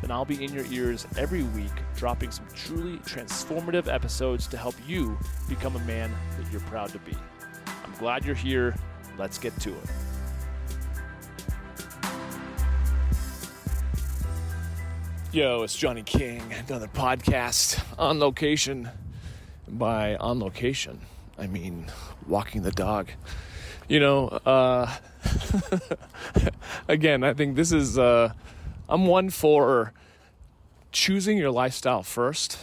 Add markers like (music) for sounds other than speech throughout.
then I'll be in your ears every week, dropping some truly transformative episodes to help you become a man that you're proud to be. I'm glad you're here. Let's get to it. Yo, it's Johnny King, another podcast on location. By on location, I mean walking the dog. You know, uh, (laughs) again, I think this is. Uh, I'm one for choosing your lifestyle first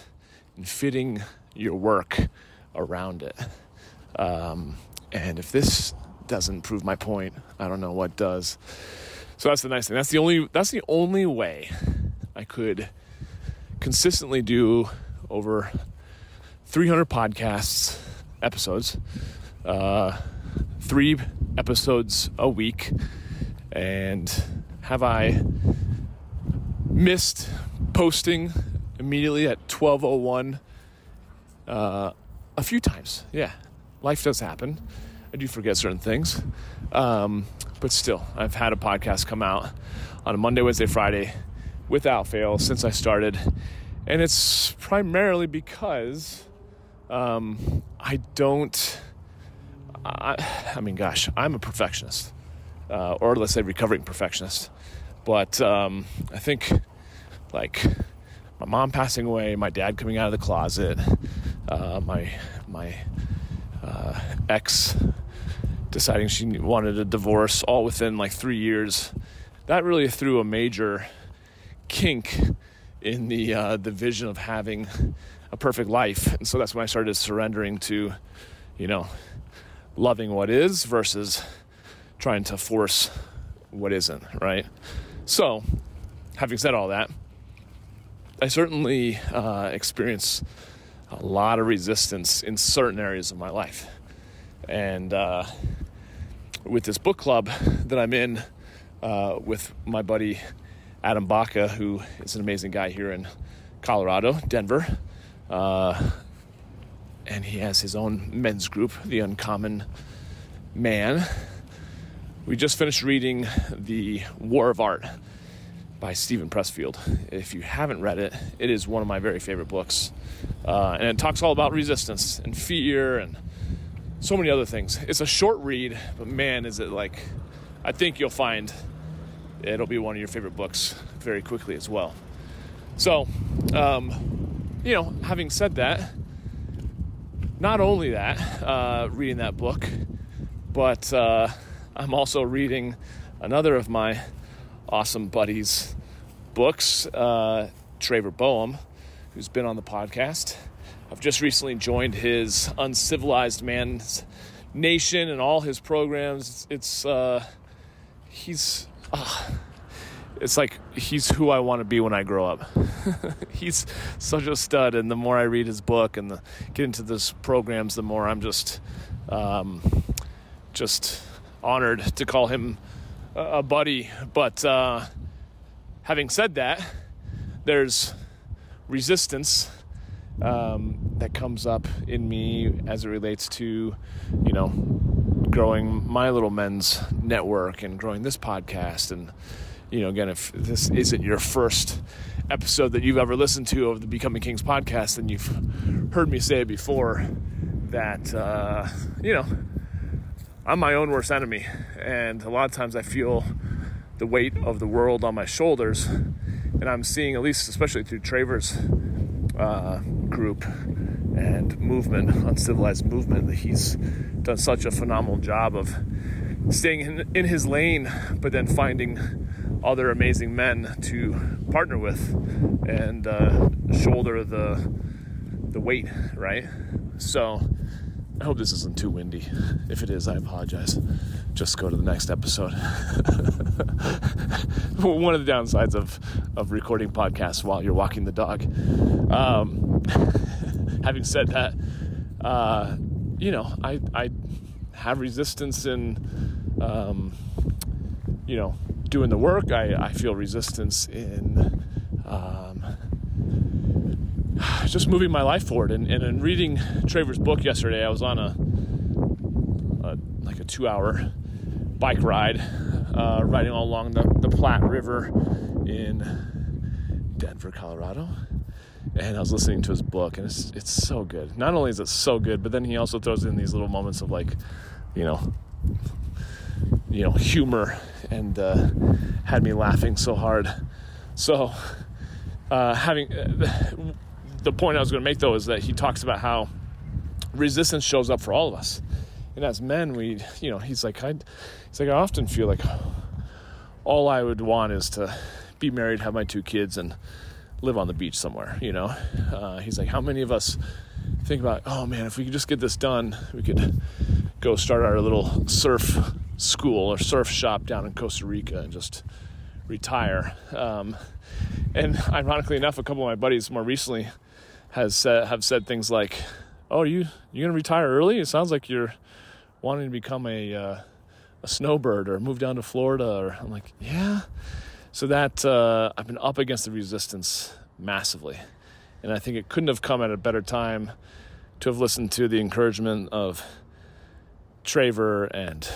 and fitting your work around it. Um, and if this doesn't prove my point, I don't know what does. So that's the nice thing. That's the only that's the only way I could consistently do over 300 podcasts episodes, uh, three episodes a week, and have I missed posting immediately at 1201 uh, a few times. Yeah life does happen. I do forget certain things. Um, but still i've had a podcast come out on a monday wednesday friday without fail since i started. And it's primarily because um, i don't I, I, mean gosh i'm a perfectionist uh, or let's say recovering perfectionist but um, I think like my mom passing away, my dad coming out of the closet, uh, my my uh, ex deciding she wanted a divorce, all within like three years. That really threw a major kink in the uh, the vision of having a perfect life, and so that's when I started surrendering to, you know, loving what is versus trying to force what isn't. Right. So, having said all that, I certainly uh, experience a lot of resistance in certain areas of my life. And uh, with this book club that I'm in uh, with my buddy Adam Baca, who is an amazing guy here in Colorado, Denver, uh, and he has his own men's group, The Uncommon Man we just finished reading The War of Art by Steven Pressfield. If you haven't read it, it is one of my very favorite books. Uh, and it talks all about resistance and fear and so many other things. It's a short read, but man, is it like, I think you'll find it'll be one of your favorite books very quickly as well. So, um, you know, having said that, not only that, uh, reading that book, but uh, I'm also reading another of my awesome buddies' books, uh, Traver Boehm, who's been on the podcast. I've just recently joined his Uncivilized Man's Nation and all his programs. It's, uh, he's, uh, it's like he's who I want to be when I grow up. (laughs) he's such a stud, and the more I read his book and the, get into those programs, the more I'm just, um, just honored to call him a buddy. But uh, having said that, there's resistance um, that comes up in me as it relates to, you know, growing my little men's network and growing this podcast. And, you know, again, if this isn't your first episode that you've ever listened to of the Becoming Kings podcast, then you've heard me say before that, uh, you know, I'm my own worst enemy. And a lot of times I feel the weight of the world on my shoulders. And I'm seeing, at least especially through Traver's uh, group and movement, Uncivilized Movement, that he's done such a phenomenal job of staying in, in his lane, but then finding other amazing men to partner with and uh, shoulder the the weight, right? So I hope this isn't too windy. If it is, I apologize. just go to the next episode. (laughs) One of the downsides of, of recording podcasts while you're walking the dog. Um, (laughs) having said that, uh, you know, I, I have resistance in, um, you know, doing the work. I, I feel resistance in um, (sighs) just moving my life forward. And, and in reading Traver's book yesterday, I was on a, a like a two hour bike ride, uh, riding all along the, the Platte River in Denver, Colorado. And I was listening to his book, and it's it's so good. Not only is it so good, but then he also throws in these little moments of like, you know, you know, humor, and uh, had me laughing so hard. So, uh, having uh, the point I was going to make though is that he talks about how resistance shows up for all of us. And as men we you know he's like i he's like i often feel like all i would want is to be married have my two kids and live on the beach somewhere you know? Uh, he's like how many of us think about oh man if we could just get this done we could go start our little surf school or surf shop down in costa rica and just retire. Um, and ironically enough a couple of my buddies more recently has said, have said things like oh you you gonna retire early it sounds like you're wanting to become a uh, a snowbird or move down to Florida. Or I'm like, yeah. So that uh, I've been up against the resistance massively, and I think it couldn't have come at a better time to have listened to the encouragement of Traver and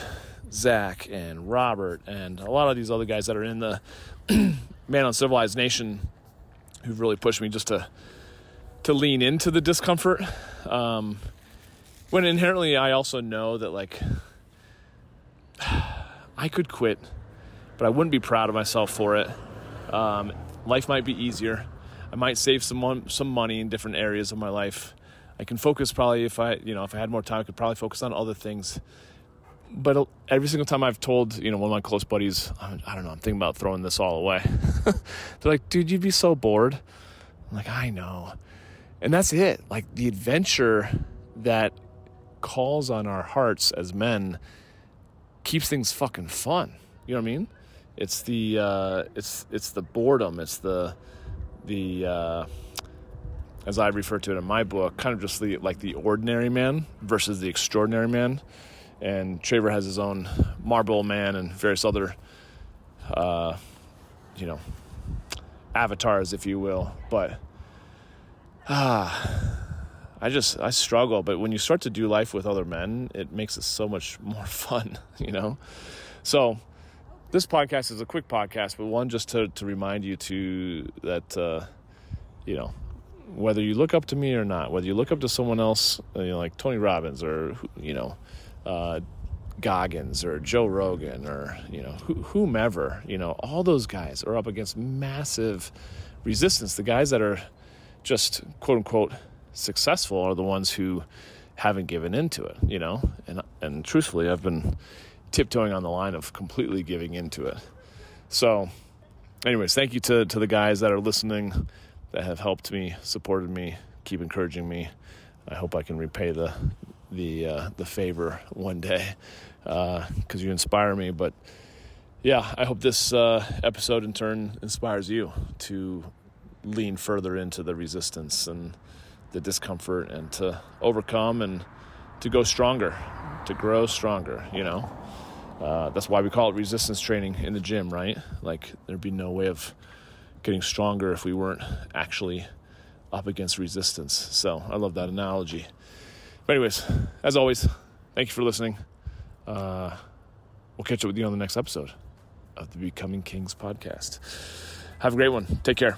Zach and Robert and a lot of these other guys that are in the (clears throat) Man Uncivilized Nation who've really pushed me just to to lean into the discomfort. Um, when inherently I also know that like (sighs) I could quit, but I wouldn't be proud of myself for it. Um, life might be easier. I might save some some money in different areas of my life. I can focus probably if I you know if I had more time, I could probably focus on other things. But every single time I've told you know one of my close buddies, I don't know, I'm thinking about throwing this all away. (laughs) They're like, dude, you'd be so bored. I'm like, I know, and that's it. Like the adventure that calls on our hearts as men keeps things fucking fun. You know what I mean? It's the uh, it's it's the boredom. It's the the uh, as I refer to it in my book, kind of just the like the ordinary man versus the extraordinary man. And Traver has his own Marble Man and various other, uh, you know, avatars, if you will. But ah I just I struggle, but when you start to do life with other men, it makes it so much (laughs) more fun, you know. So this podcast is a quick podcast, but one just to to remind you to that uh, you know whether you look up to me or not, whether you look up to someone else, uh, you know, like Tony Robbins or you know. Uh, Goggins or Joe Rogan or you know whomever you know all those guys are up against massive resistance the guys that are just quote unquote successful are the ones who haven't given into it, you know? And and truthfully, I've been tiptoeing on the line of completely giving into it. So, anyways, thank you to to the guys that are listening that have helped me, supported me, keep encouraging me. I hope I can repay the the uh, the favor one day because uh, you inspire me. But yeah, I hope this uh, episode in turn inspires you to lean further into the resistance and the discomfort and to overcome and to go stronger, to grow stronger, you know. Uh, that's why we call it resistance training in the gym, right? Like there'd be no way of getting stronger if we weren't actually up against resistance. So I love that analogy. But anyways, as always, thank you for listening. Uh, we'll catch up with you on the next episode of the Becoming Kings podcast. Have a great one. Take care.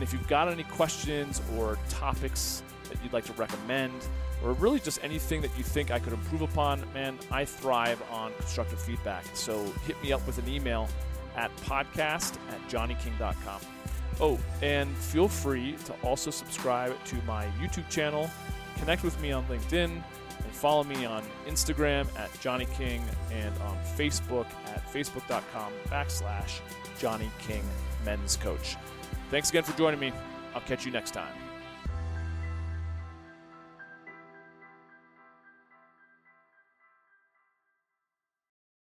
And if you've got any questions or topics that you'd like to recommend, or really just anything that you think I could improve upon, man, I thrive on constructive feedback. So hit me up with an email at podcast at johnnyking.com. Oh, and feel free to also subscribe to my YouTube channel, connect with me on LinkedIn, and follow me on Instagram at Johnny King and on Facebook at facebook.com backslash Johnny King Men's Coach. Thanks again for joining me. I'll catch you next time.